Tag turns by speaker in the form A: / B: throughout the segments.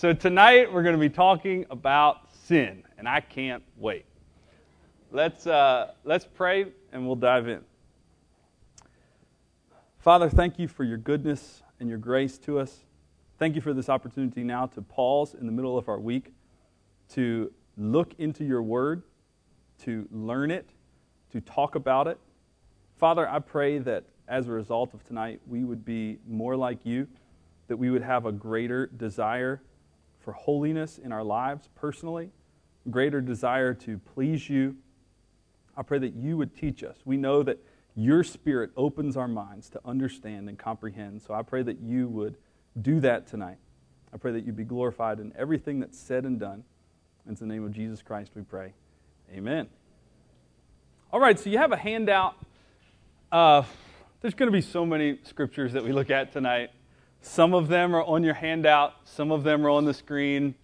A: So tonight we're going to be talking about sin, and I can't wait. Let's, uh, let's pray and we'll dive in. Father, thank you for your goodness and your grace to us. Thank you for this opportunity now to pause in the middle of our week, to look into your word, to learn it, to talk about it. Father, I pray that as a result of tonight, we would be more like you, that we would have a greater desire for holiness in our lives personally, greater desire to please you. I pray that you would teach us. We know that your spirit opens our minds to understand and comprehend. So I pray that you would do that tonight. I pray that you be glorified in everything that's said and done. In the name of Jesus Christ we pray. Amen. All right, so you have a handout. Uh, there's going to be so many scriptures that we look at tonight. Some of them are on your handout, some of them are on the screen,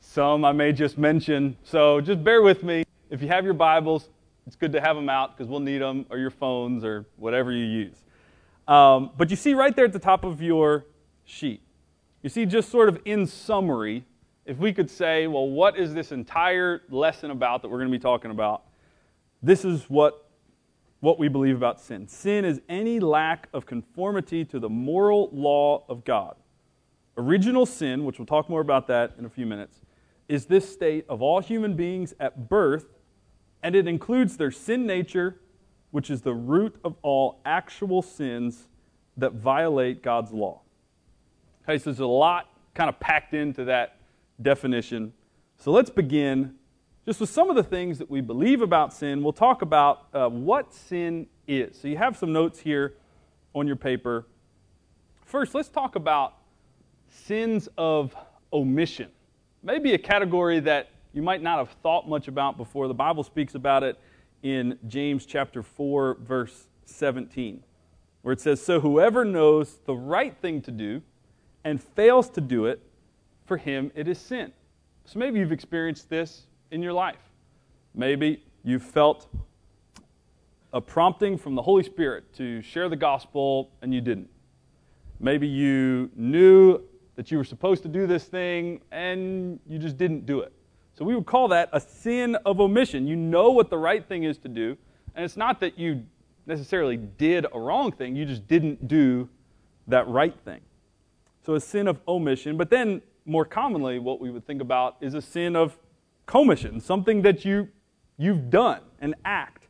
A: some I may just mention. So just bear with me. If you have your Bibles, it's good to have them out because we'll need them, or your phones, or whatever you use. Um, but you see right there at the top of your sheet, you see just sort of in summary, if we could say, well, what is this entire lesson about that we're going to be talking about? This is what what we believe about sin. Sin is any lack of conformity to the moral law of God. Original sin, which we'll talk more about that in a few minutes, is this state of all human beings at birth, and it includes their sin nature, which is the root of all actual sins that violate God's law. Okay, so there's a lot kind of packed into that definition. So let's begin just with some of the things that we believe about sin. We'll talk about uh, what sin is. So you have some notes here on your paper. First, let's talk about sins of omission. Maybe a category that you might not have thought much about before. The Bible speaks about it in James chapter 4 verse 17, where it says, "So whoever knows the right thing to do and fails to do it, for him it is sin." So maybe you've experienced this in your life. Maybe you felt a prompting from the Holy Spirit to share the gospel and you didn't. Maybe you knew that you were supposed to do this thing and you just didn't do it. So we would call that a sin of omission. You know what the right thing is to do, and it's not that you necessarily did a wrong thing, you just didn't do that right thing. So a sin of omission. But then, more commonly, what we would think about is a sin of commission, something that you, you've done, an act.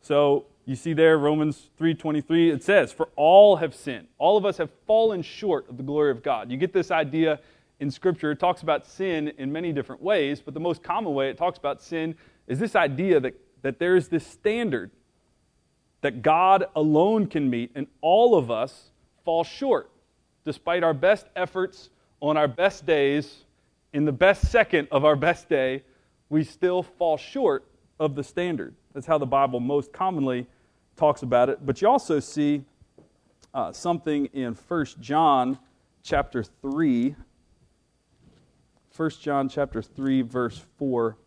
A: So you see there, Romans 3.23, it says, For all have sinned. All of us have fallen short of the glory of God. You get this idea in Scripture. It talks about sin in many different ways, but the most common way it talks about sin is this idea that, that there is this standard that God alone can meet, and all of us fall short. Despite our best efforts on our best days, in the best second of our best day, we still fall short of the standard. That's how the Bible most commonly talks about it. But you also see uh, something in 1 John chapter 3. 1 John chapter 3, verse 4,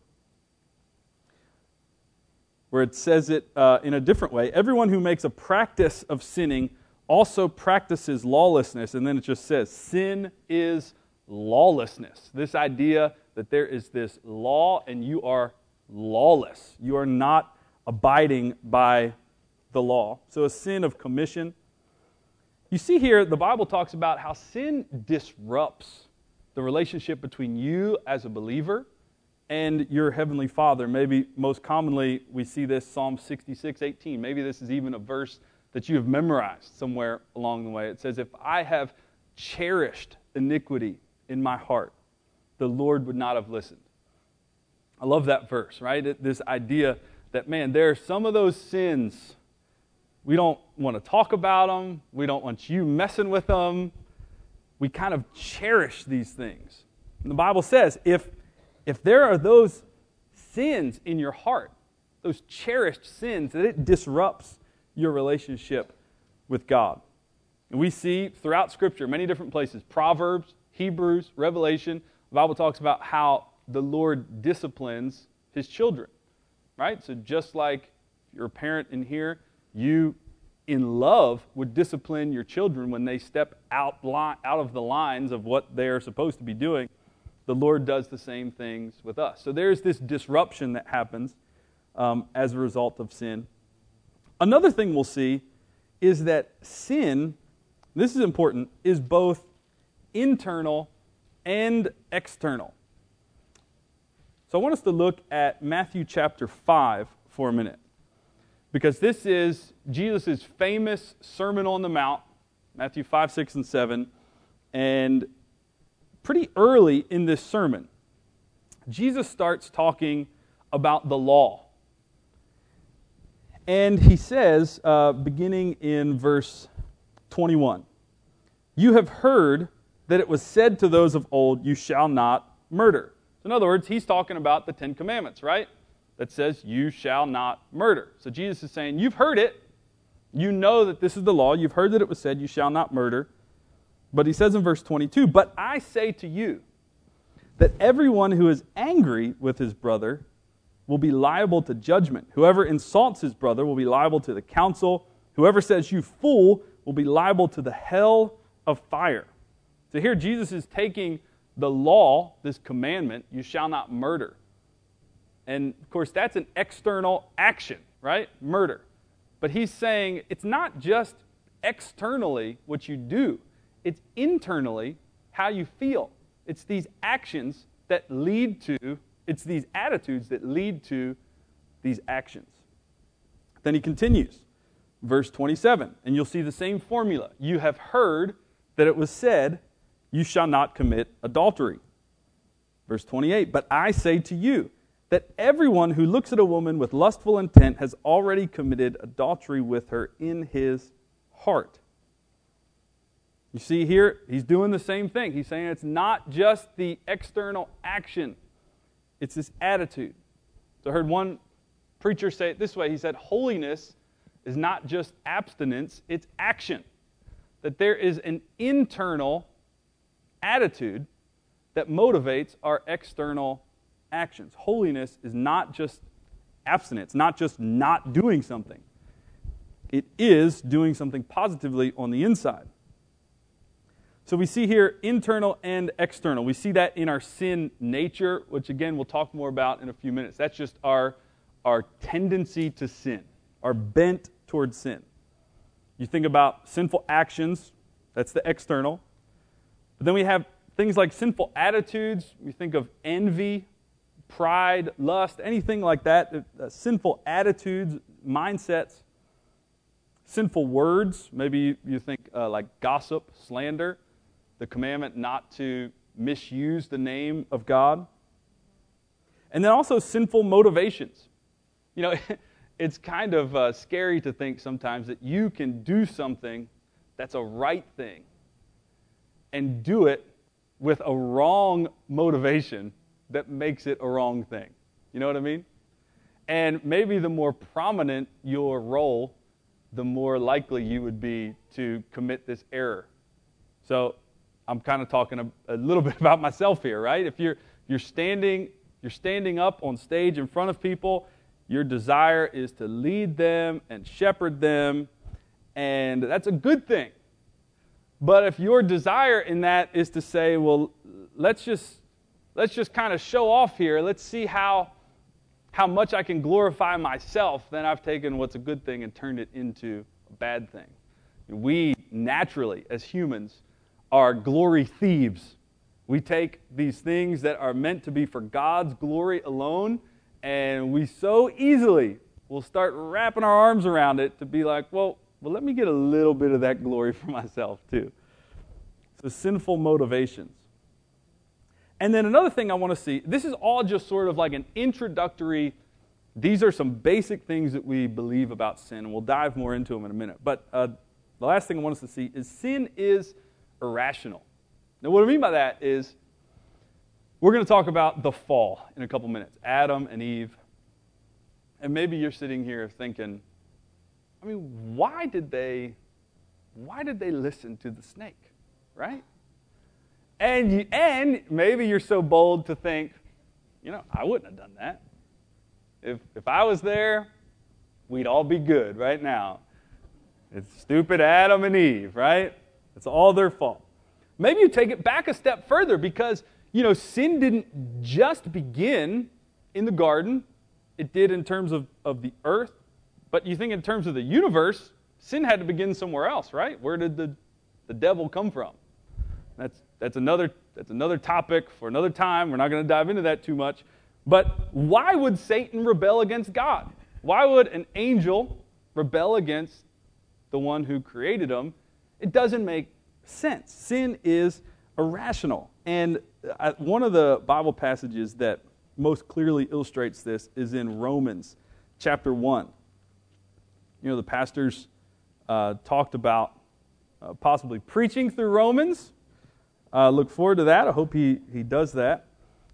A: where it says it uh, in a different way. Everyone who makes a practice of sinning also practices lawlessness. And then it just says, sin is lawlessness. This idea that there is this law and you are lawless. You are not abiding by the law. So, a sin of commission. You see here, the Bible talks about how sin disrupts the relationship between you as a believer and your heavenly Father. Maybe most commonly we see this Psalm 66 18. Maybe this is even a verse that you have memorized somewhere along the way. It says, If I have cherished iniquity in my heart, the Lord would not have listened. I love that verse, right? This idea that, man, there are some of those sins, we don't want to talk about them, we don't want you messing with them. We kind of cherish these things. And the Bible says if, if there are those sins in your heart, those cherished sins, that it disrupts your relationship with God. And we see throughout Scripture, many different places, Proverbs, Hebrews, Revelation, the Bible talks about how the Lord disciplines his children, right? So just like you're a parent in here, you in love would discipline your children when they step out, out of the lines of what they are supposed to be doing. the Lord does the same things with us. So there's this disruption that happens um, as a result of sin. Another thing we'll see is that sin, this is important, is both internal and external. So I want us to look at Matthew chapter 5 for a minute. Because this is Jesus' famous Sermon on the Mount, Matthew 5, 6, and 7. And pretty early in this sermon, Jesus starts talking about the law. And he says, uh, beginning in verse 21, You have heard that it was said to those of old, You shall not murder. So in other words, he's talking about the Ten Commandments, right? That says, You shall not murder. So Jesus is saying, You've heard it. You know that this is the law. You've heard that it was said, You shall not murder. But he says in verse 22, But I say to you that everyone who is angry with his brother will be liable to judgment. Whoever insults his brother will be liable to the council. Whoever says, You fool, will be liable to the hell of fire. So here Jesus is taking the law, this commandment, you shall not murder. And of course, that's an external action, right? Murder. But he's saying it's not just externally what you do, it's internally how you feel. It's these actions that lead to, it's these attitudes that lead to these actions. Then he continues, verse 27, and you'll see the same formula. You have heard that it was said, You shall not commit adultery. Verse 28, but I say to you, that everyone who looks at a woman with lustful intent has already committed adultery with her in his heart. You see here, he's doing the same thing. He's saying it's not just the external action, it's this attitude. So I heard one preacher say it this way he said, Holiness is not just abstinence, it's action. That there is an internal attitude that motivates our external actions. Holiness is not just abstinence, not just not doing something, it is doing something positively on the inside. So we see here internal and external. We see that in our sin nature, which again we'll talk more about in a few minutes. That's just our, our tendency to sin, our bent towards sin. You think about sinful actions, that's the external. But then we have things like sinful attitudes. We think of envy, pride, lust, anything like that. Uh, sinful attitudes, mindsets, sinful words. Maybe you think uh, like gossip, slander the commandment not to misuse the name of God. And then also sinful motivations. You know, it's kind of uh, scary to think sometimes that you can do something that's a right thing and do it with a wrong motivation that makes it a wrong thing. You know what I mean? And maybe the more prominent your role, the more likely you would be to commit this error. So I'm kind of talking a, a, little bit about myself here, right? If you're you're standing you're standing up on stage in front of people, your desire is to lead them and shepherd them, and that's a good thing. But if your desire in that is to say, well, let's just let's just kind of show off here. Let's see how how much I can glorify myself, then I've taken what's a good thing and turned it into a bad thing. We naturally, as humans, are glory thieves. We take these things that are meant to be for God's glory alone, and we so easily will start wrapping our arms around it to be like, well, well, let me get a little bit of that glory for myself too. So sinful motivations. And then another thing I want to see, this is all just sort of like an introductory, these are some basic things that we believe about sin, and we'll dive more into them in a minute. But uh, the last thing I want us to see is sin is irrational. Now, what I mean by that is we're going to talk about the fall in a couple minutes Adam and Eve. And maybe you're sitting here thinking, I mean, why did they why did they listen to the snake? Right? And and maybe you're so bold to think, you know, I wouldn't have done that. If if I was there, we'd all be good right now. It's stupid Adam and Eve, right? It's all their fault. Maybe you take it back a step further because you know, sin didn't just begin in the garden, it did in terms of, of the earth. But you think in terms of the universe, sin had to begin somewhere else, right? Where did the, the devil come from? That's, that's, another, that's another topic for another time. We're not going to dive into that too much. But why would Satan rebel against God? Why would an angel rebel against the one who created him? It doesn't make sense. Sin is irrational. And uh, one of the Bible passages that most clearly illustrates this is in Romans chapter 1. You know, the pastors uh, talked about uh, possibly preaching through Romans. Uh, look forward to that. I hope he, he does that.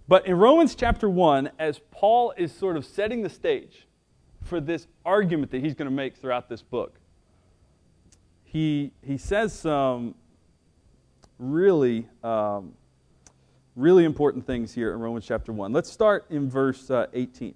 A: But in Romans chapter 1, as Paul is sort of setting the stage for this argument that he's going to make throughout this book, he, he says some really, um, really important things here in Romans chapter 1. Let's start in verse uh, 18.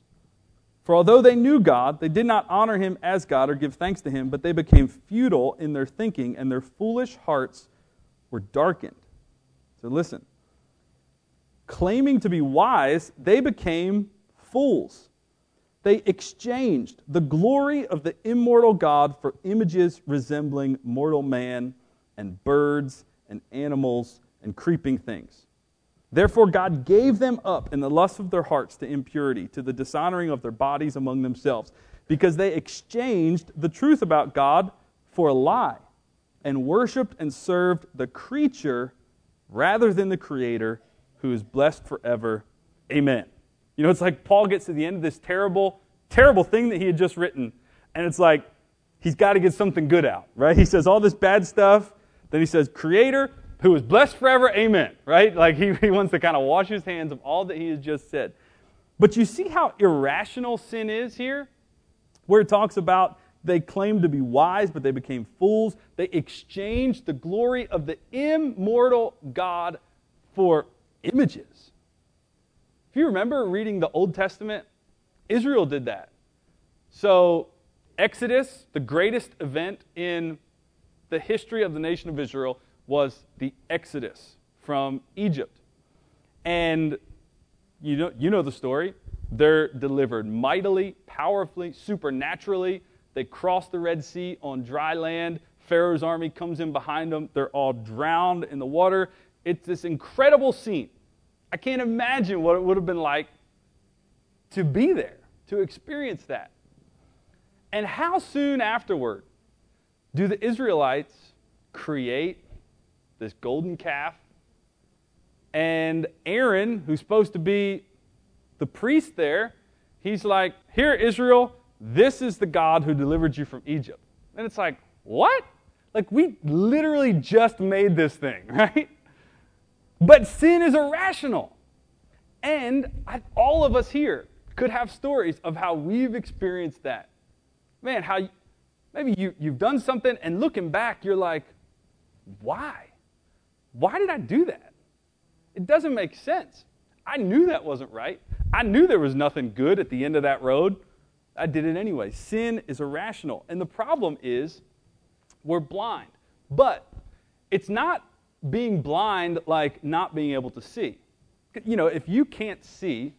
A: For although they knew God, they did not honor him as God or give thanks to him, but they became futile in their thinking, and their foolish hearts were darkened. So listen. Claiming to be wise, they became fools. They exchanged the glory of the immortal God for images resembling mortal man and birds and animals and creeping things. Therefore, God gave them up in the lust of their hearts to impurity, to the dishonoring of their bodies among themselves, because they exchanged the truth about God for a lie and worshiped and served the creature rather than the Creator, who is blessed forever. Amen. You know, it's like Paul gets to the end of this terrible, terrible thing that he had just written, and it's like he's got to get something good out, right? He says all this bad stuff, then he says, Creator, who is blessed forever, amen, right? Like he, he wants to kind of wash his hands of all that he has just said. But you see how irrational sin is here? Where it talks about they claimed to be wise, but they became fools. They exchanged the glory of the immortal God for images. If you remember reading the Old Testament, Israel did that. So, Exodus, the greatest event in the history of the nation of Israel, was the Exodus from Egypt. And you know, you know the story. They're delivered mightily, powerfully, supernaturally. They cross the Red Sea on dry land. Pharaoh's army comes in behind them. They're all drowned in the water. It's this incredible scene. I can't imagine what it would have been like to be there, to experience that. And how soon afterward do the Israelites create this golden calf. And Aaron, who's supposed to be the priest there, he's like, Here, Israel, this is the God who delivered you from Egypt. And it's like, What? Like, we literally just made this thing, right? But sin is irrational. And I, all of us here could have stories of how we've experienced that. Man, how you, maybe you, you've done something and looking back, you're like, why? Why did I do that? It doesn't make sense. I knew that wasn't right. I knew there was nothing good at the end of that road. I did it anyway. Sin is irrational. And the problem is we're blind. But it's not being blind like not being able to see. You know, if you can't see,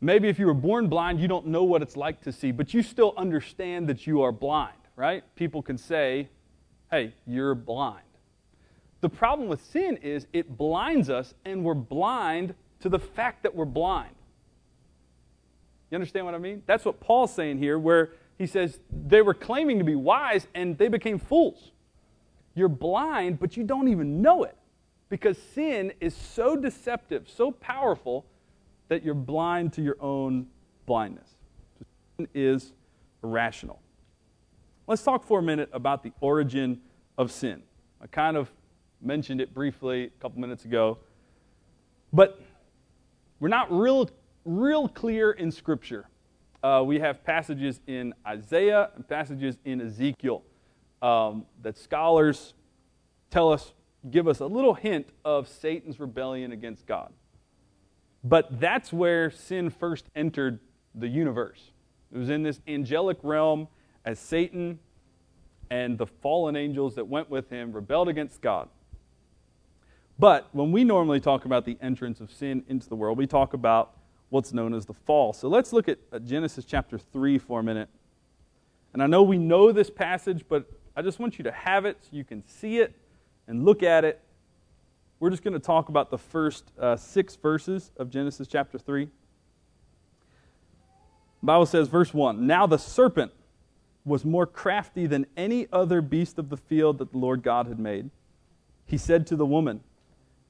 A: maybe if you were born blind, you don't know what it's like to see, but you still understand that you are blind, right? People can say, hey, you're blind. The problem with sin is it blinds us, and we're blind to the fact that we're blind. You understand what I mean? That's what Paul's saying here, where he says they were claiming to be wise and they became fools. You're blind, but you don't even know it because sin is so deceptive, so powerful, that you're blind to your own blindness. Sin is irrational. Let's talk for a minute about the origin of sin. I kind of mentioned it briefly a couple minutes ago. But we're not real real clear in Scripture. Uh, we have passages in Isaiah and passages in Ezekiel um, that scholars tell us, give us a little hint of Satan's rebellion against God. But that's where sin first entered the universe. It was in this angelic realm as Satan and the fallen angels that went with him rebelled against God. But when we normally talk about the entrance of sin into the world, we talk about what's known as the fall. So let's look at Genesis chapter 3 for a minute. And I know we know this passage, but I just want you to have it so you can see it and look at it. We're just going to talk about the first uh, six verses of Genesis chapter 3. The Bible says, verse 1 Now the serpent was more crafty than any other beast of the field that the Lord God had made. He said to the woman,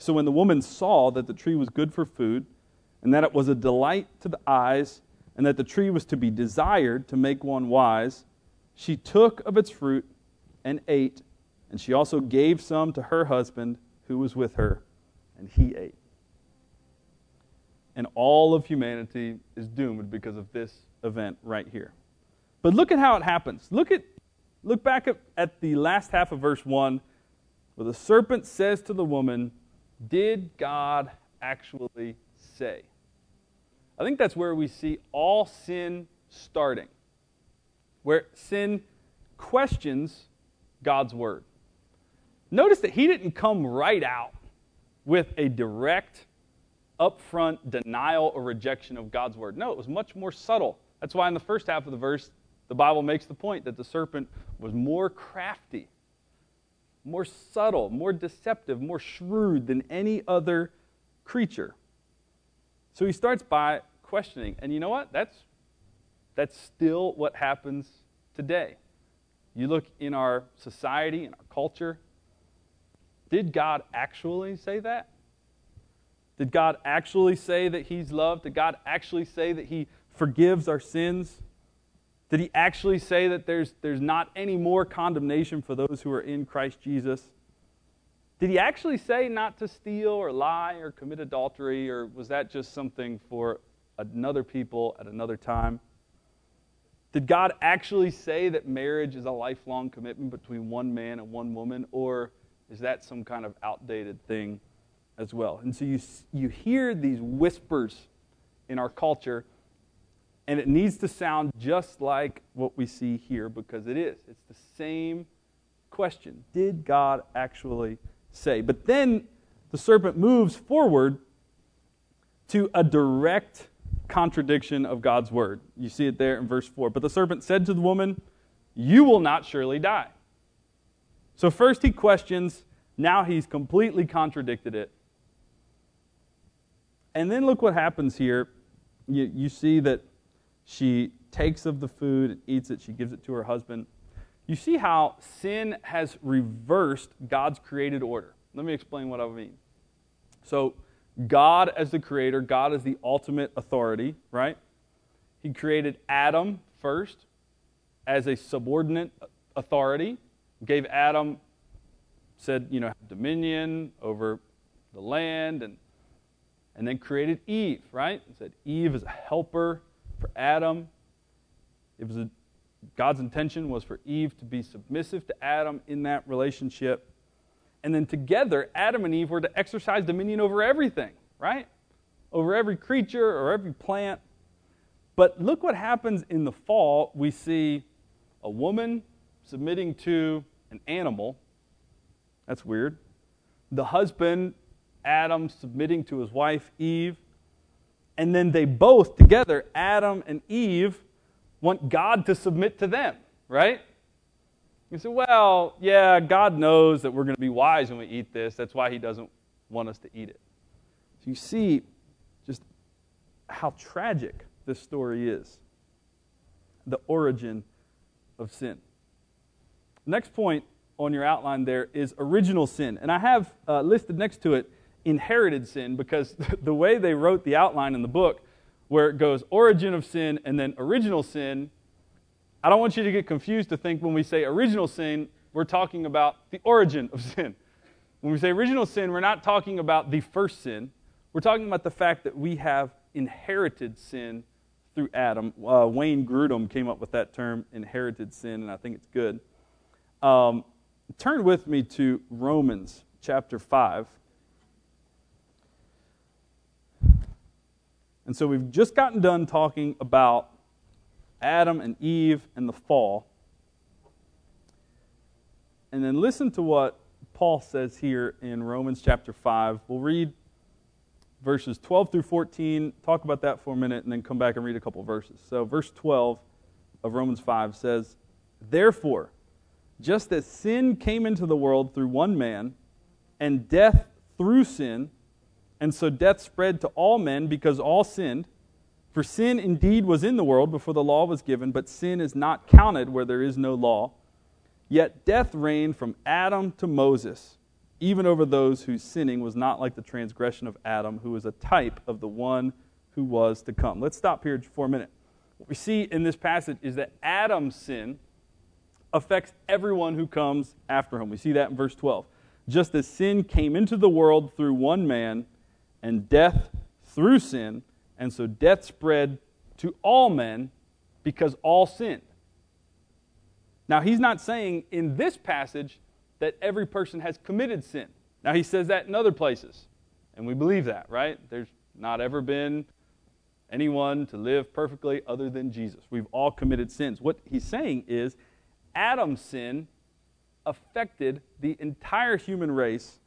A: So when the woman saw that the tree was good for food, and that it was a delight to the eyes, and that the tree was to be desired to make one wise, she took of its fruit and ate, and she also gave some to her husband who was with her, and he ate. And all of humanity is doomed because of this event right here. But look at how it happens. Look at look back at, at the last half of verse 1 where the serpent says to the woman, "Did God actually say?" I think that's where we see all sin starting. Where sin questions God's word. Notice that he didn't come right out with a direct, upfront denial or rejection of God's word. No, it was much more subtle. That's why in the first half of the verse, the Bible makes the point that the serpent was more crafty, more subtle, more deceptive, more shrewd than any other creature. So he starts by questioning. And you know what? That's, that's still what happens today. You look in our society, in our culture, did God actually say that? Did God actually say that He's loved? Did God actually say that He forgives our sins? Did he actually say that there's, there's not any more condemnation for those who are in Christ Jesus? Did he actually say not to steal or lie or commit adultery, or was that just something for another people at another time? Did God actually say that marriage is a lifelong commitment between one man and one woman, or is that some kind of outdated thing as well? And so you, you hear these whispers in our culture and it needs to sound just like what we see here because it is. It's the same question Did God actually say? But then the serpent moves forward to a direct contradiction of God's word. You see it there in verse 4. But the serpent said to the woman, You will not surely die. So first he questions, now he's completely contradicted it. And then look what happens here. You, you see that she takes of the food and eats it. She gives it to her husband. You see how sin has reversed God's created order. Let me explain what I mean. So, God as the creator, God is the ultimate authority, right? He created Adam first as a subordinate authority, gave Adam, said, you know, dominion over the land, and, and then created Eve, right? said Eve is a helper for Adam. It was a, God's intention was for Eve to be submissive to Adam in that relationship. And then together, Adam and Eve were to exercise dominion over everything, right? Over every creature or every plant. But look what happens in the fall. We see a woman submitting to an animal. That's weird. The husband, Adam, submitting to his wife, Eve and then they both together, Adam and Eve, want God to submit to them, right? You say, well, yeah, God knows that we're going to be wise when we eat this. That's why He doesn't want us to eat it. So you see just how tragic this story is the origin of sin. Next point on your outline there is original sin. And I have uh, listed next to it inherited sin because the way they wrote the outline in the book, where it goes origin of sin and then original sin, I don't want you to get confused to think when we say original sin, we're talking about the origin of sin. When we say original sin, we're not talking about the first sin. We're talking about the fact that we have inherited sin through Adam. Uh, Wayne Grudem came up with that term, inherited sin, and I think it's good. Um, turn with me to Romans chapter 5. And so we've just gotten done talking about Adam and Eve and the fall. And then listen to what Paul says here in Romans chapter 5. We'll read verses 12 through 14, talk about that for a minute, and then come back and read a couple verses. So, verse 12 of Romans 5 says, Therefore, just as sin came into the world through one man, and death through sin, and so death spread to all men because all sinned. For sin indeed was in the world before the law was given, but sin is not counted where there is no law. Yet death reigned from Adam to Moses even over those whose sinning was not like the transgression of Adam, who was a type of the one who was to come. Let's stop here for a minute. What we see in this passage is that Adam's sin affects everyone who comes after him. We see that in verse 12. Just as sin came into the world through one man, and death through sin, and so death spread to all men because all sinned. Now, he's not saying in this passage that every person has committed sin. Now, he says that in other places, and we believe that, right? There's not ever been anyone to live perfectly other than Jesus. We've all committed sins. What he's saying is Adam's sin affected the entire human race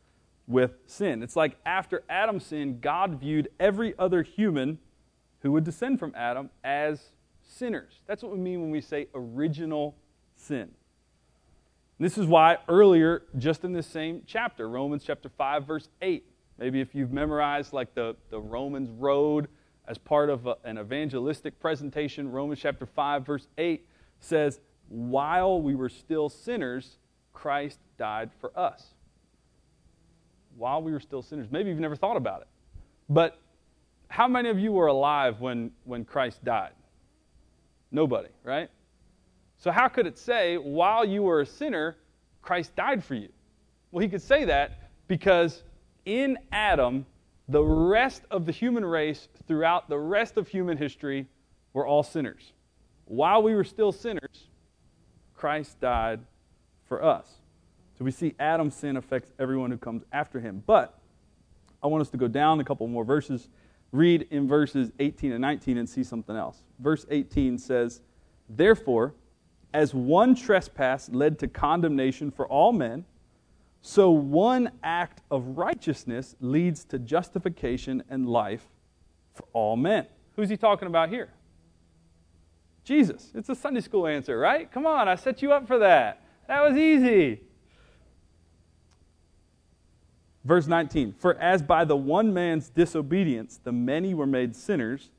A: with sin. It's like after Adam's sin, God viewed every other human who would descend from Adam as sinners. That's what we mean when we say original sin. This is why earlier, just in this same chapter, Romans chapter 5, verse 8, maybe if you've memorized like the, the Romans road as part of a, an evangelistic presentation, Romans chapter 5, verse 8 says, While we were still sinners, Christ died for us. While we were still sinners. Maybe you've never thought about it. But how many of you were alive when, when Christ died? Nobody, right? So, how could it say, while you were a sinner, Christ died for you? Well, he could say that because in Adam, the rest of the human race throughout the rest of human history were all sinners. While we were still sinners, Christ died for us. We see Adam's sin affects everyone who comes after him. But I want us to go down a couple more verses, read in verses 18 and 19 and see something else. Verse 18 says, Therefore, as one trespass led to condemnation for all men, so one act of righteousness leads to justification and life for all men. Who's he talking about here? Jesus. It's a Sunday school answer, right? Come on, I set you up for that. That was easy. Verse 19 For as by the one man's disobedience the many were made sinners,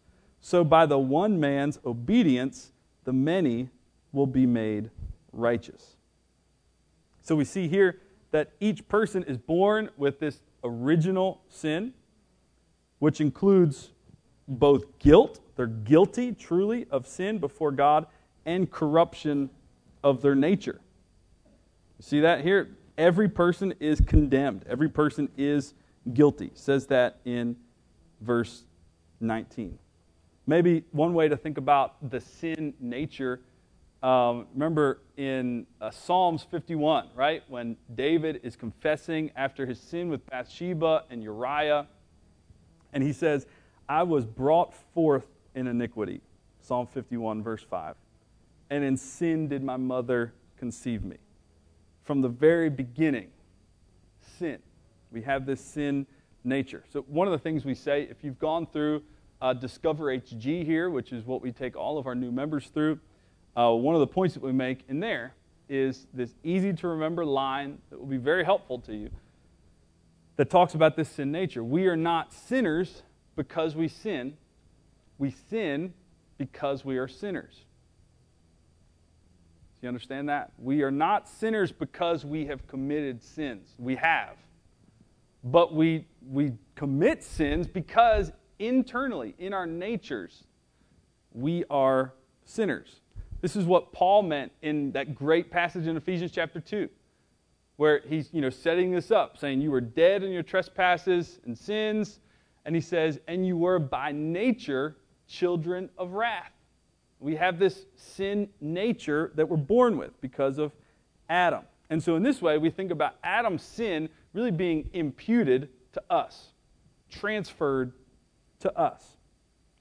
A: so by the one man's obedience the many will be made righteous. So we see here that each person is born with this original sin, which includes both guilt, they're guilty truly of sin before God, and corruption of their nature. See that here? Every person is condemned, every person is guilty. Says that in verse 19. Maybe one way to think about the sin nature um, remember in uh, Psalms 51, right? When David is confessing after his sin with Bathsheba and Uriah, and he says, I was brought forth in iniquity. Psalm 51, verse 5. And in sin did my mother conceive me. From the very beginning, sin. We have this sin nature. So, one of the things we say, if you've gone through uh, Discover HG here, which is what we take all of our new members through, uh, one of the points that we make in there is this easy to remember line that will be very helpful to you that talks about this sin nature. We are not sinners because we sin. we sin because we are sinners. You understand that? We are not sinners because we have committed sins. We have. But we, we commit sins because internally, in our natures, we are sinners. This is what Paul meant in that great passage in Ephesians chapter 2, where he's you know, setting this up, saying, You were dead in your trespasses and sins. And he says, And you were by nature children of wrath. We have this sin nature that we're born with because of Adam. And so, in this way, we think about Adam's sin really being imputed to us, transferred to us.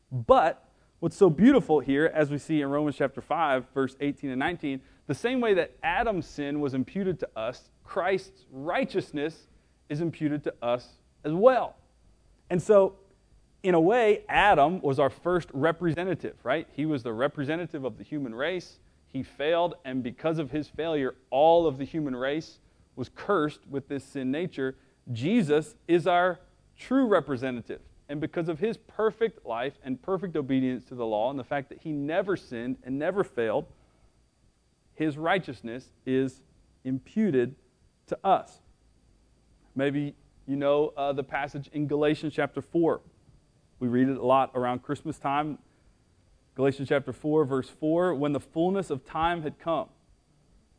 A: But what's so beautiful here, as we see in Romans chapter 5, verse 18 and 19, the same way that Adam's sin was imputed to us, Christ's righteousness is imputed to us as well. And so, in a way, Adam was our first representative, right? He was the representative of the human race. He failed, and because of his failure, all of the human race was cursed with this sin nature. Jesus is our true representative. And because of his perfect life and perfect obedience to the law, and the fact that he never sinned and never failed, his righteousness is imputed to us. Maybe you know uh, the passage in Galatians chapter 4. We read it a lot around Christmas time. Galatians chapter 4, verse 4 When the fullness of time had come,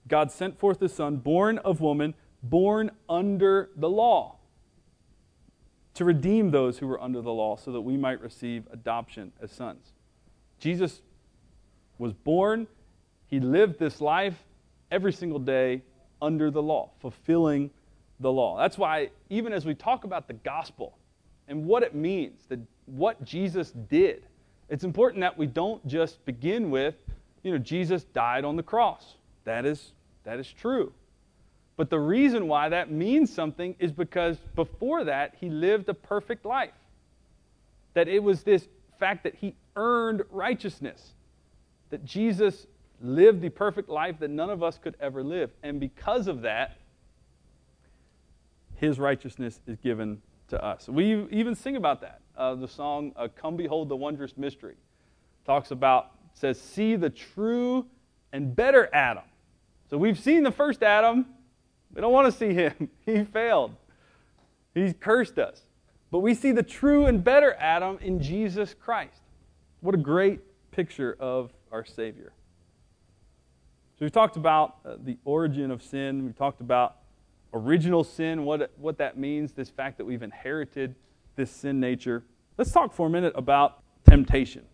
A: God sent forth his Son, born of woman, born under the law to redeem those who were under the law so that we might receive adoption as sons. Jesus was born, he lived this life every single day under the law, fulfilling the law. That's why, even as we talk about the gospel and what it means, that what Jesus did, it's important that we don't just begin with, you know, Jesus died on the cross. That is, that is true. But the reason why that means something is because before that, he lived a perfect life. That it was this fact that he earned righteousness. That Jesus lived the perfect life that none of us could ever live. And because of that, his righteousness is given to us. We even sing about that. Uh, the song, uh, Come Behold the Wondrous Mystery, talks about, says, See the true and better Adam. So we've seen the first Adam, we don't want to see him. He failed. He's cursed us. But we see the true and better Adam in Jesus Christ. What a great picture of our Savior. So we've talked about uh, the origin of sin. We've talked about original sin, what, what that means, this fact that we've inherited this sin nature. Let's talk for a minute about temptation.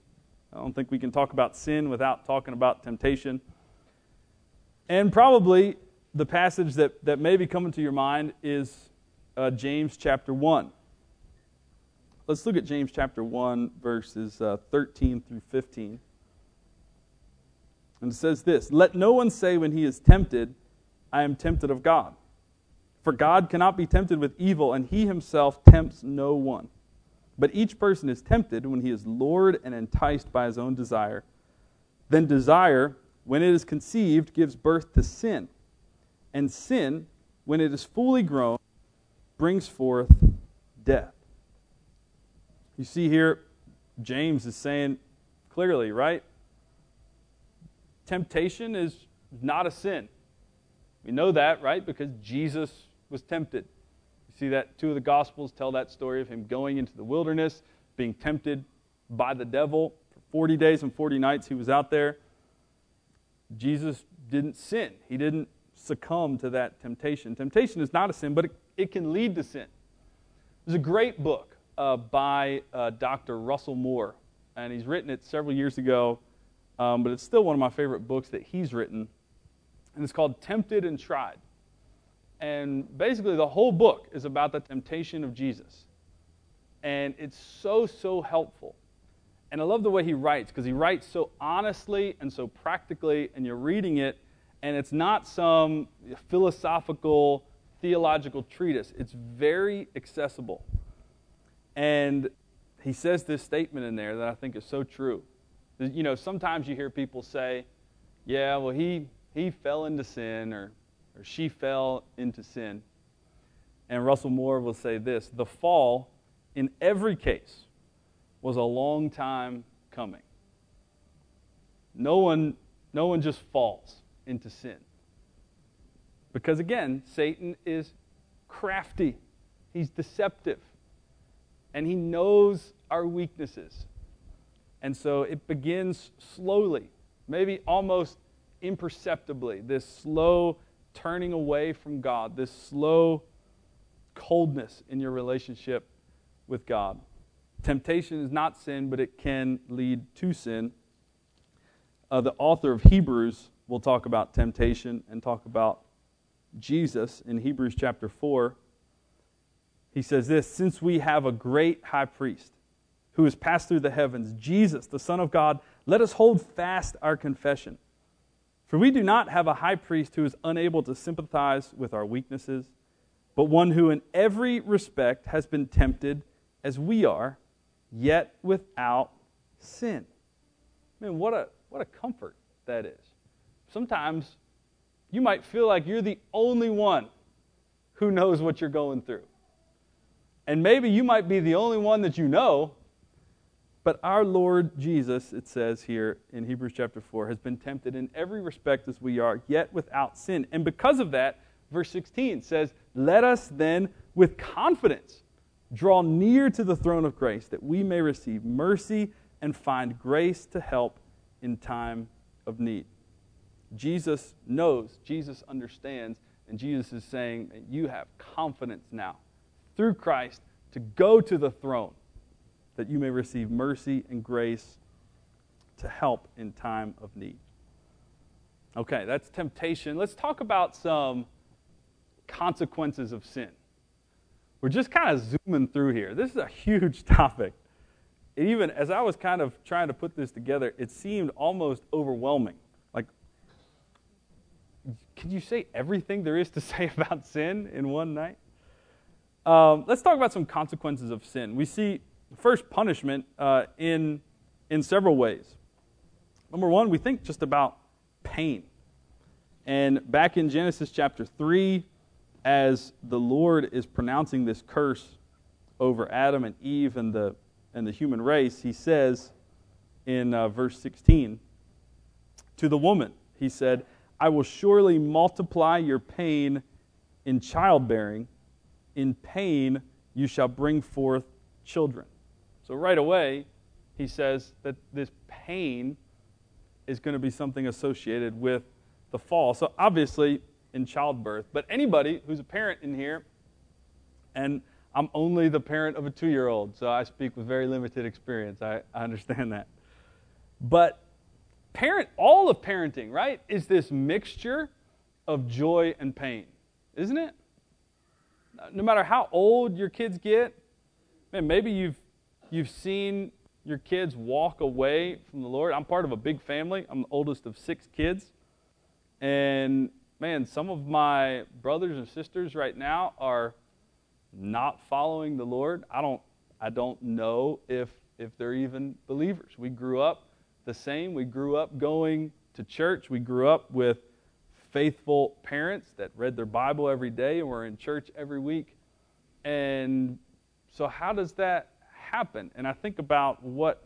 A: I don't think we can talk about sin without talking about temptation. And probably the passage that, that may be coming to your mind is uh, James chapter 1. Let's look at James chapter 1, verses uh, 13 through 15. And it says this Let no one say when he is tempted, I am tempted of God. For God cannot be tempted with evil, and he himself tempts no one. But each person is tempted when he is lured and enticed by his own desire. Then desire, when it is conceived, gives birth to sin and sin, when it is fully grown, brings forth death. You see here, James is saying clearly, right? Temptation is not a sin. We know that, right? Because Jesus was tempted. You see that two of the Gospels tell that story of him going into the wilderness, being tempted by the devil. For 40 days and 40 nights he was out there. Jesus didn't sin. He didn't succumb to that temptation. Temptation is not a sin, but it, it can lead to sin. There's a great book uh, by uh, Dr. Russell Moore, and he's written it several years ago, um, but it's still one of my favorite books that he's written. And it's called Tempted and Tried. And basically, the whole book is about the temptation of Jesus. And it's so, so helpful. And I love the way he writes because he writes so honestly and so practically, and you're reading it and it's not some philosophical, theological treatise. It's very accessible. And he says this statement in there that I think is so true. You know, sometimes you hear people say, yeah, well, he, he fell into sin or, or she fell into sin. And Russell Moore will say this the fall, in every case, was a long time coming. No one, no one just falls into sin. Because again, Satan is crafty, he's deceptive, and he knows our weaknesses. And so it begins slowly, maybe almost imperceptibly, this slow turning away from God, this slow coldness in your relationship with God. Temptation is not sin, but it can lead to sin. Uh, the author of Hebrews will talk about temptation and talk about Jesus in Hebrews chapter 4. He says this Since we have a great high priest who has passed through the heavens, Jesus, the Son of God, let us hold fast our confession. For we do not have a high priest who is unable to sympathize with our weaknesses, but one who in every respect has been tempted as we are, yet without sin. Man, what a, what a comfort that is. Sometimes you might feel like you're the only one who knows what you're going through. And maybe you might be the only one that you know, but our Lord Jesus, it says here in Hebrews chapter 4, has been tempted in every respect as we are, yet without sin. And because of that, verse 16 says, Let us then with confidence draw near to the throne of grace, that we may receive mercy and find grace to help in time of need. Jesus knows, Jesus understands, and Jesus is saying, You have confidence now through Christ to go to the throne that you may receive mercy and grace to help in time of need. Okay, that's temptation. Let's talk about some consequences of sin. We're just kind of zooming through here. This is a huge topic. And even as I was kind of trying to put this together, it seemed almost overwhelming. Like, can you say everything there is to say about sin in one night? Um, let's talk about some consequences of sin. We see first punishment uh, in, in several ways. Number one, we think just about pain. And back in Genesis chapter 3, as the Lord is pronouncing this curse over Adam and Eve and the, and the human race, he says in uh, verse 16, To the woman, he said, I will surely multiply your pain in childbearing. In pain you shall bring forth children. So, right away, he says that this pain is going to be something associated with the fall. So, obviously, in childbirth. But anybody who's a parent in here, and I'm only the parent of a two year old, so I speak with very limited experience. I, I understand that. But parent, all of parenting, right, is this mixture of joy and pain, isn't it? No matter how old your kids get, man, maybe you've you've seen your kids walk away from the Lord. I'm part of a big family. I'm the oldest of six kids. And man, some of my brothers and sisters right now are not following the Lord. I don't I don't know if if they're even believers. We grew up the same. We grew up going to church. We grew up with faithful parents that read their Bible every day and were in church every week. And so how does that happen? And I think about what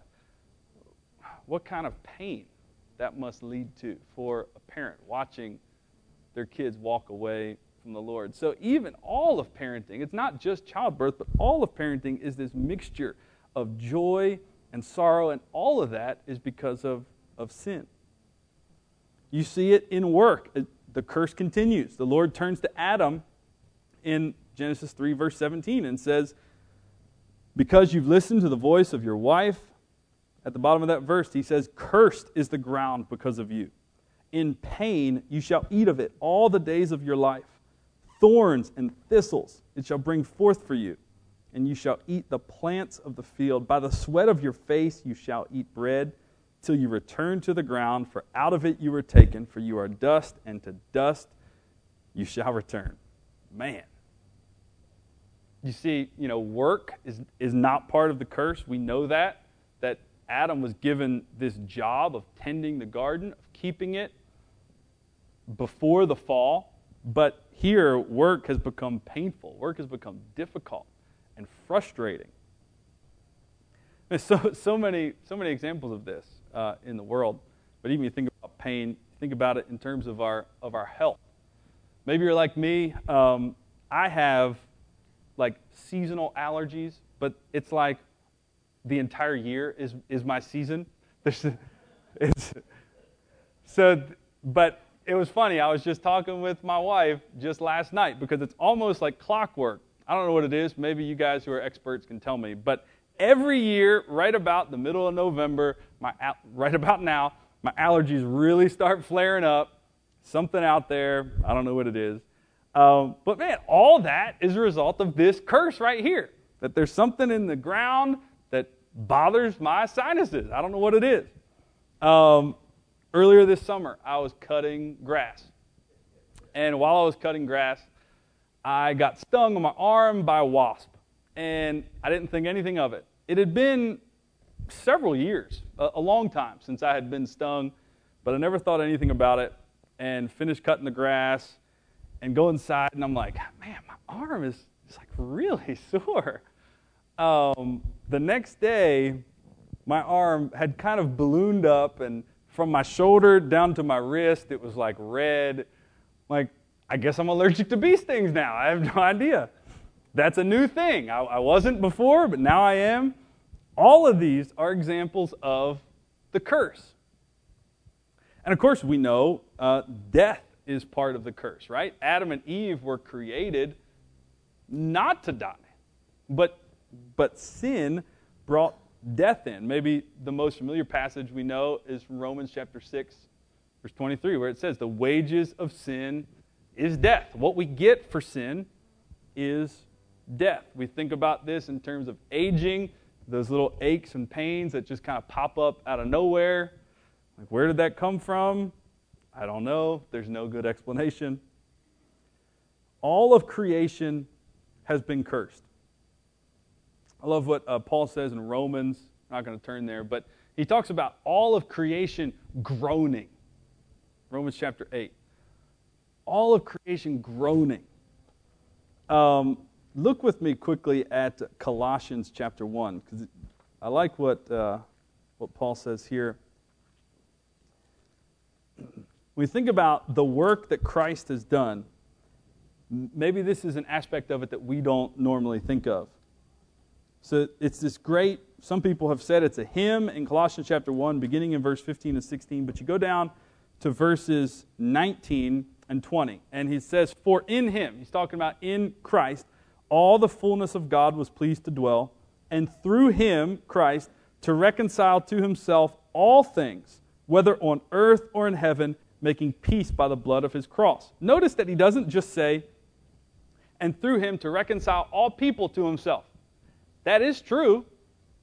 A: what kind of pain that must lead to for a parent watching their kids walk away from the Lord. So, even all of parenting, it's not just childbirth, but all of parenting is this mixture of joy and sorrow, and all of that is because of, of sin. You see it in work. The curse continues. The Lord turns to Adam in Genesis 3, verse 17, and says, Because you've listened to the voice of your wife, at the bottom of that verse, he says, Cursed is the ground because of you. In pain you shall eat of it all the days of your life. Thorns and thistles it shall bring forth for you, and you shall eat the plants of the field. By the sweat of your face you shall eat bread till you return to the ground, for out of it you were taken, for you are dust, and to dust you shall return. Man. You see, you know, work is, is not part of the curse. We know that, that Adam was given this job of tending the garden, of keeping it, before the fall, but here work has become painful. Work has become difficult and frustrating. There's so, so, many, so many examples of this uh, in the world. But even you think about pain, think about it in terms of our, of our health. Maybe you're like me. Um, I have like seasonal allergies, but it's like the entire year is, is my season. There's, it's, so, but it was funny. I was just talking with my wife just last night because it's almost like clockwork. I don't know what it is. Maybe you guys who are experts can tell me. But every year, right about the middle of November, my, right about now, my allergies really start flaring up. Something out there. I don't know what it is. Um, but man, all that is a result of this curse right here. That there's something in the ground that bothers my sinuses. I don't know what it is. Um, earlier this summer, I was cutting grass. And while I was cutting grass, I got stung on my arm by a wasp. And I didn't think anything of it. It had been several years, a, a long time since I had been stung, but I never thought anything about it and finished cutting the grass and go inside, and I'm like, man, my arm is it's like really sore. Um, the next day, my arm had kind of ballooned up, and from my shoulder down to my wrist, it was like red. Like, I guess I'm allergic to bee stings now. I have no idea. That's a new thing. I, I wasn't before, but now I am. All of these are examples of the curse. And of course, we know uh, death is part of the curse, right? Adam and Eve were created not to die, but, but sin brought death in. Maybe the most familiar passage we know is from Romans chapter 6, verse 23, where it says, The wages of sin is death. What we get for sin is death. We think about this in terms of aging, those little aches and pains that just kind of pop up out of nowhere. Like, where did that come from? I don't know. There's no good explanation. All of creation has been cursed. I love what uh, Paul says in Romans. I'm not going to turn there, but he talks about all of creation groaning. Romans chapter 8. All of creation groaning. Um, look with me quickly at Colossians chapter 1, because I like what, uh, what Paul says here. When we think about the work that Christ has done, maybe this is an aspect of it that we don't normally think of. So it's this great, some people have said it's a hymn in Colossians chapter 1, beginning in verse 15 and 16, but you go down to verses 19 and 20, and he says, For in him, he's talking about in Christ, all the fullness of God was pleased to dwell, and through him, Christ, to reconcile to himself all things, whether on earth or in heaven making peace by the blood of his cross. Notice that he doesn't just say, and through him to reconcile all people to himself. That is true,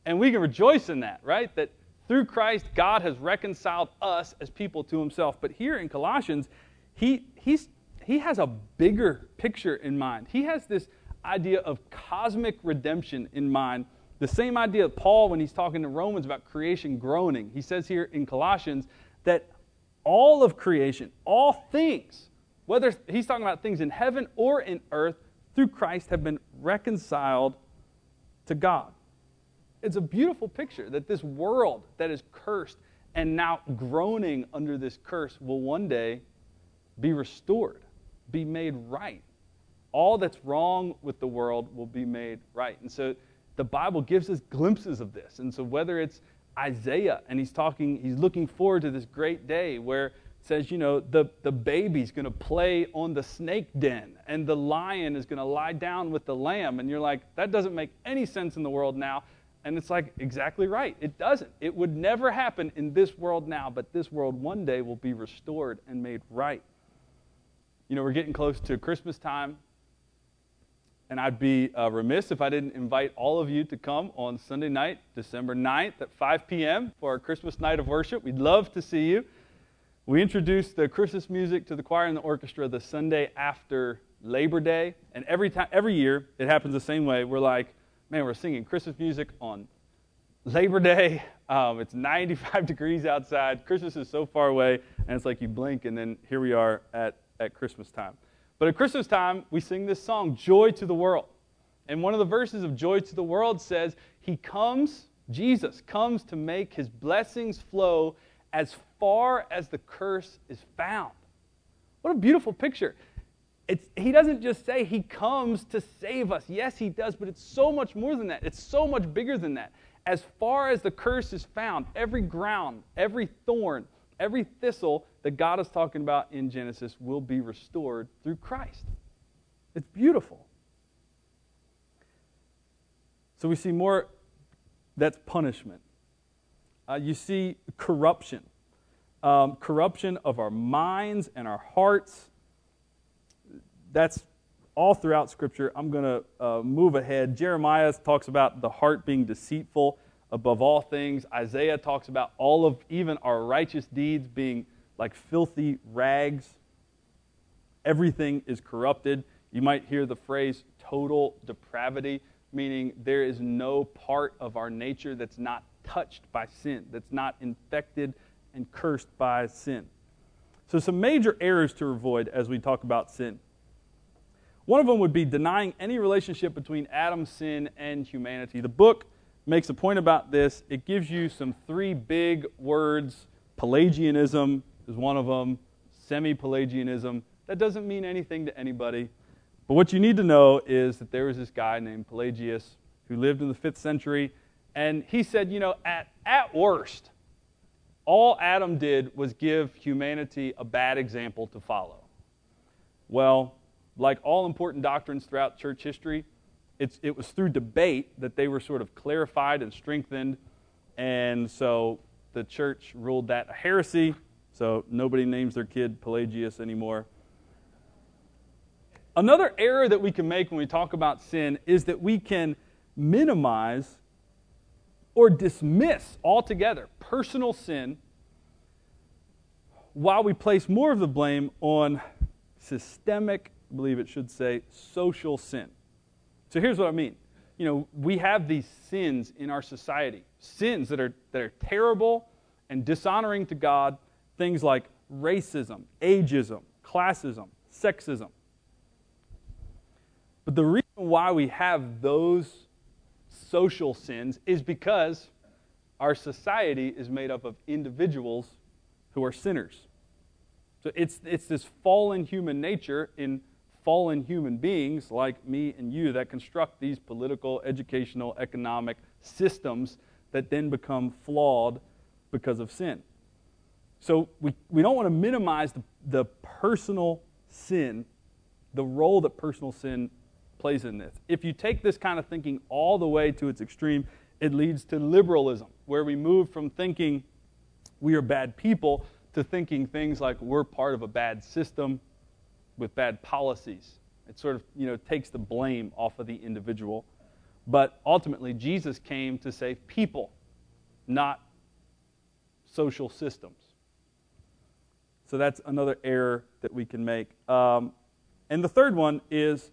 A: and we can rejoice in that, right? That through Christ, God has reconciled us as people to himself. But here in Colossians, he, he's, he has a bigger picture in mind. He has this idea of cosmic redemption in mind. The same idea of Paul when he's talking to Romans about creation groaning. He says here in Colossians that all of creation, all things, whether he's talking about things in heaven or in earth, through Christ have been reconciled to God. It's a beautiful picture that this world that is cursed and now groaning under this curse will one day be restored, be made right. All that's wrong with the world will be made right. And so the Bible gives us glimpses of this. And so whether it's Isaiah, and he's talking, he's looking forward to this great day where it says, you know, the, the baby's going to play on the snake den, and the lion is going to lie down with the lamb. And you're like, that doesn't make any sense in the world now. And it's like, exactly right. It doesn't. It would never happen in this world now, but this world one day will be restored and made right. You know, we're getting close to Christmas time. And I'd be uh, remiss if I didn't invite all of you to come on Sunday night, December 9th at 5 p.m. for our Christmas night of worship. We'd love to see you. We introduced the Christmas music to the choir and the orchestra the Sunday after Labor Day. And every, time, every year, it happens the same way. We're like, man, we're singing Christmas music on Labor Day. Um, it's 95 degrees outside. Christmas is so far away. And it's like you blink, and then here we are at, at Christmas time. But at Christmas time, we sing this song, Joy to the World. And one of the verses of Joy to the World says, He comes Jesus comes to make his blessings flow as far as the curse is found. What a beautiful picture. It's, he doesn't just say he comes to save us. Yes, he does, but it's so much more than that. It's so much bigger than that. As far as the curse is found, every ground, every thorn, every thistle that God is talking about in Genesis will be restored through Christ. It's beautiful. So we see more, that's punishment. Uh, you see corruption. Um, corruption of our minds and our hearts. That's all throughout Scripture. I'm going to uh, move ahead. Jeremiah talks about the heart being deceitful above all things. Isaiah talks about all of even our righteous deeds being like filthy rags. Everything is corrupted. You might hear the phrase total depravity, meaning there is no part of our nature that's not touched by sin, that's not infected and cursed by sin. So, some major errors to avoid as we talk about sin. One of them would be denying any relationship between Adam's sin and humanity. The book makes a point about this. It gives you some three big words Pelagianism is one of them, semi Pelagianism. That doesn't mean anything to anybody. But what you need to know is that there was this guy named Pelagius who lived in the fifth century, and he said, you know, at, at worst, all Adam did was give humanity a bad example to follow. Well, like all important doctrines throughout church history, it's, it was through debate that they were sort of clarified and strengthened. And so the church ruled that a heresy. So nobody names their kid Pelagius anymore. Another error that we can make when we talk about sin is that we can minimize or dismiss altogether personal sin while we place more of the blame on systemic, I believe it should say, social sin. So here's what I mean. You know, we have these sins in our society, sins that are, that are terrible and dishonoring to God, things like racism, ageism, classism, sexism. But the reason why we have those social sins is because our society is made up of individuals who are sinners. So it's, it's this fallen human nature in fallen human beings like me and you that construct these political, educational, economic systems that then become flawed because of sin. So we, we don't want to minimize the, the personal sin, the role that personal sin plays in this. If you take this kind of thinking all the way to its extreme, it leads to liberalism, where we move from thinking we are bad people to thinking things like we're part of a bad system with bad policies. It sort of, you know, takes the blame off of the individual. But ultimately, Jesus came to save people, not social systems. So that's another error that we can make. Um, and the third one is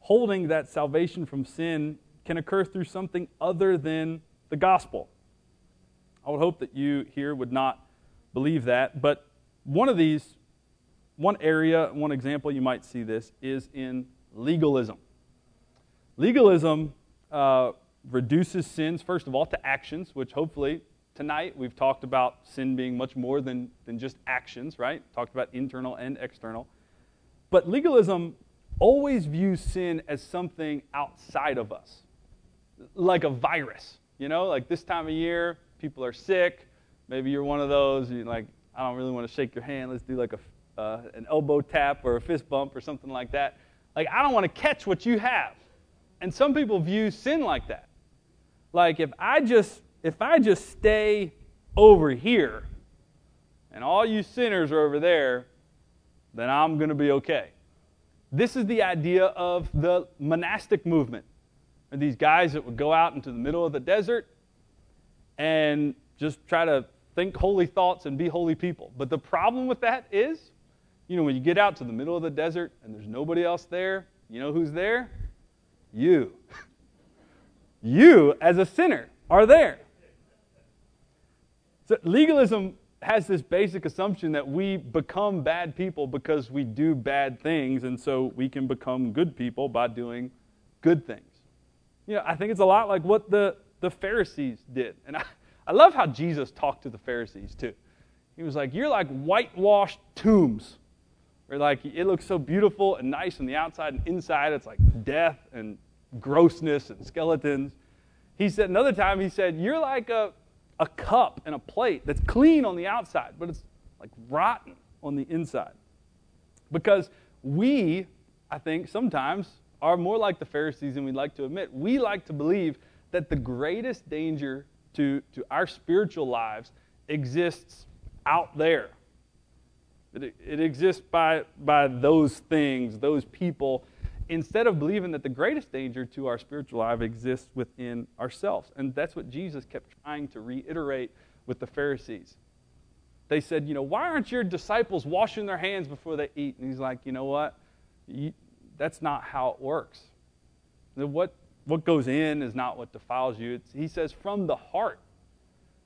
A: holding that salvation from sin can occur through something other than the gospel. I would hope that you here would not believe that, but one of these one area, one example you might see this is in legalism. Legalism uh, reduces sins, first of all, to actions, which hopefully tonight we've talked about sin being much more than, than just actions, right? Talked about internal and external. But legalism always views sin as something outside of us, like a virus. You know, like this time of year, people are sick. Maybe you're one of those, you're like, I don't really want to shake your hand. Let's do like a uh, an elbow tap or a fist bump or something like that. Like, I don't want to catch what you have. And some people view sin like that. Like, if I just if I just stay over here and all you sinners are over there, then I'm going to be okay. This is the idea of the monastic movement. And these guys that would go out into the middle of the desert and just try to think holy thoughts and be holy people. But the problem with that is you know, when you get out to the middle of the desert and there's nobody else there, you know who's there? You. you, as a sinner, are there. So legalism has this basic assumption that we become bad people because we do bad things, and so we can become good people by doing good things. You know, I think it's a lot like what the the Pharisees did. And I, I love how Jesus talked to the Pharisees too. He was like, You're like whitewashed tombs. Where like it looks so beautiful and nice on the outside and inside it's like death and grossness and skeletons. He said another time he said, You're like a, a cup and a plate that's clean on the outside, but it's like rotten on the inside. Because we, I think, sometimes are more like the Pharisees than we'd like to admit. We like to believe that the greatest danger to, to our spiritual lives exists out there. It, it exists by, by those things, those people, instead of believing that the greatest danger to our spiritual life exists within ourselves. And that's what Jesus kept trying to reiterate with the Pharisees. They said, You know, why aren't your disciples washing their hands before they eat? And he's like, You know what? You, that's not how it works. What, what goes in is not what defiles you. It's, he says, From the heart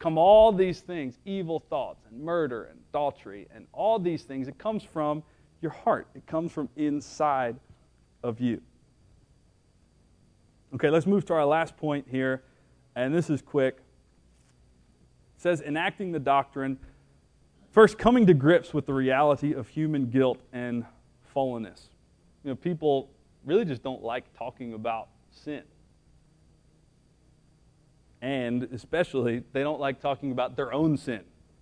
A: come all these things evil thoughts and murder and adultery and all these things. It comes from your heart, it comes from inside of you. Okay, let's move to our last point here, and this is quick. It says, enacting the doctrine. First, coming to grips with the reality of human guilt and fallenness. You know, people really just don't like talking about sin and especially they don't like talking about their own sin.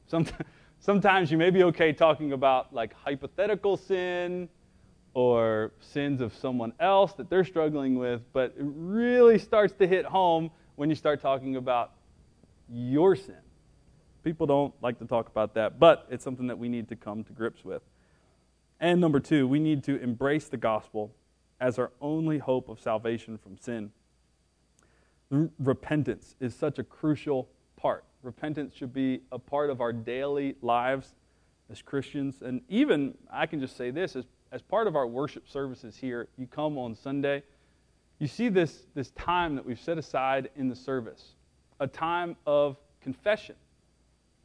A: Sometimes, you may be okay talking about like hypothetical sin or sins of someone else that they're struggling with, but it really starts to hit home when you start talking about your sin. People don't like to talk about that, but it's something that we need to come to grips with. And number two, we need to embrace the gospel as our only hope of salvation from sin repentance is such a crucial part. Repentance should be a part of our daily lives as Christians. And even, I can just say this, as, as part of our worship services here, you come on Sunday, you see this, this time that we've set aside in the service, a time of confession.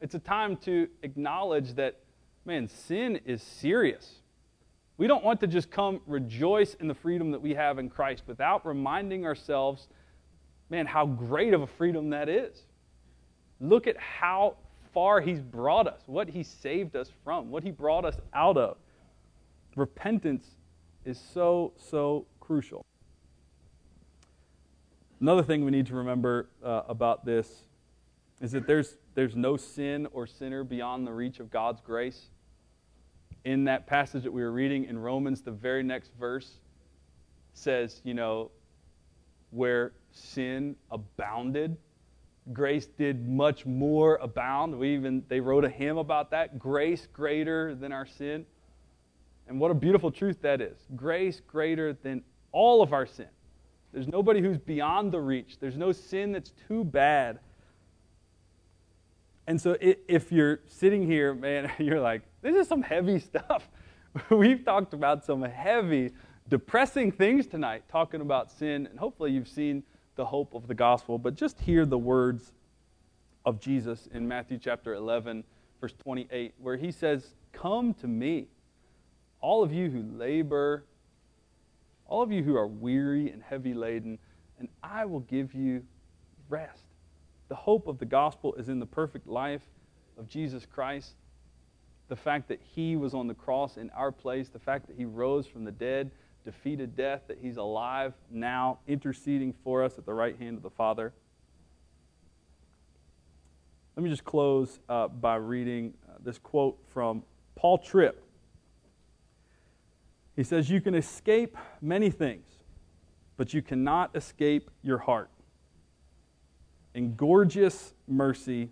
A: It's a time to acknowledge that, man, sin is serious. We don't want to just come rejoice in the freedom that we have in Christ without reminding ourselves man, how great of a freedom that is. Look at how far He's brought us, what He saved us from, what He brought us out of. Repentance is so, so crucial. Another thing we need to remember uh, about this is that there's, there's no sin or sinner beyond the reach of God's grace. In that passage that we were reading in Romans, the very next verse says, you know, where sin abounded, grace did much more abound. We even they wrote a hymn about that, grace greater than our sin. And what a beautiful truth that is. Grace greater than all of our sin. There's nobody who's beyond the reach. There's no sin that's too bad. And so if you're sitting here, man, you're like, this is some heavy stuff. We've talked about some heavy depressing things tonight, talking about sin, and hopefully you've seen the hope of the gospel. But just hear the words of Jesus in Matthew chapter 11, verse 28, where he says, Come to me, all of you who labor, all of you who are weary and heavy laden, and I will give you rest. The hope of the gospel is in the perfect life of Jesus Christ. The fact that he was on the cross in our place, the fact that he rose from the dead, defeated death, that he's alive now, interceding for us at the right hand of the Father. Let me just close uh, by reading uh, this quote from Paul Tripp. He says, You can escape many things, but you cannot escape your heart. In gorgeous mercy,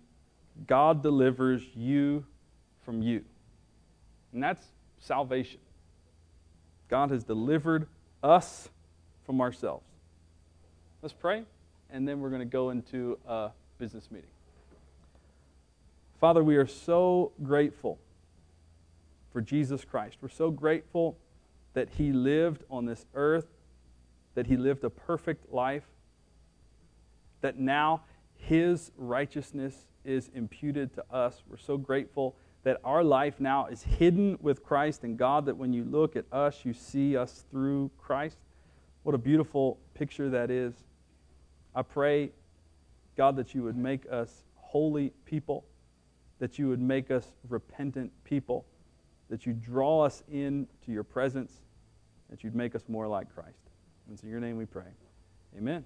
A: God delivers you from you. And that's salvation. God has delivered us from ourselves. Let's pray, and then we're going to go into a business meeting. Father, we are so grateful for Jesus Christ. We're so grateful that He lived on this earth, that He lived a perfect life, that now His righteousness is imputed to us. We're so grateful that our life now is hidden with Christ and God, that when you look at us, you see us through Christ. What a beautiful picture that is. I pray God, that you would make us holy people, that you would make us repentant people, that you draw us into your presence, that you'd make us more like Christ. And so in your name we pray. Amen.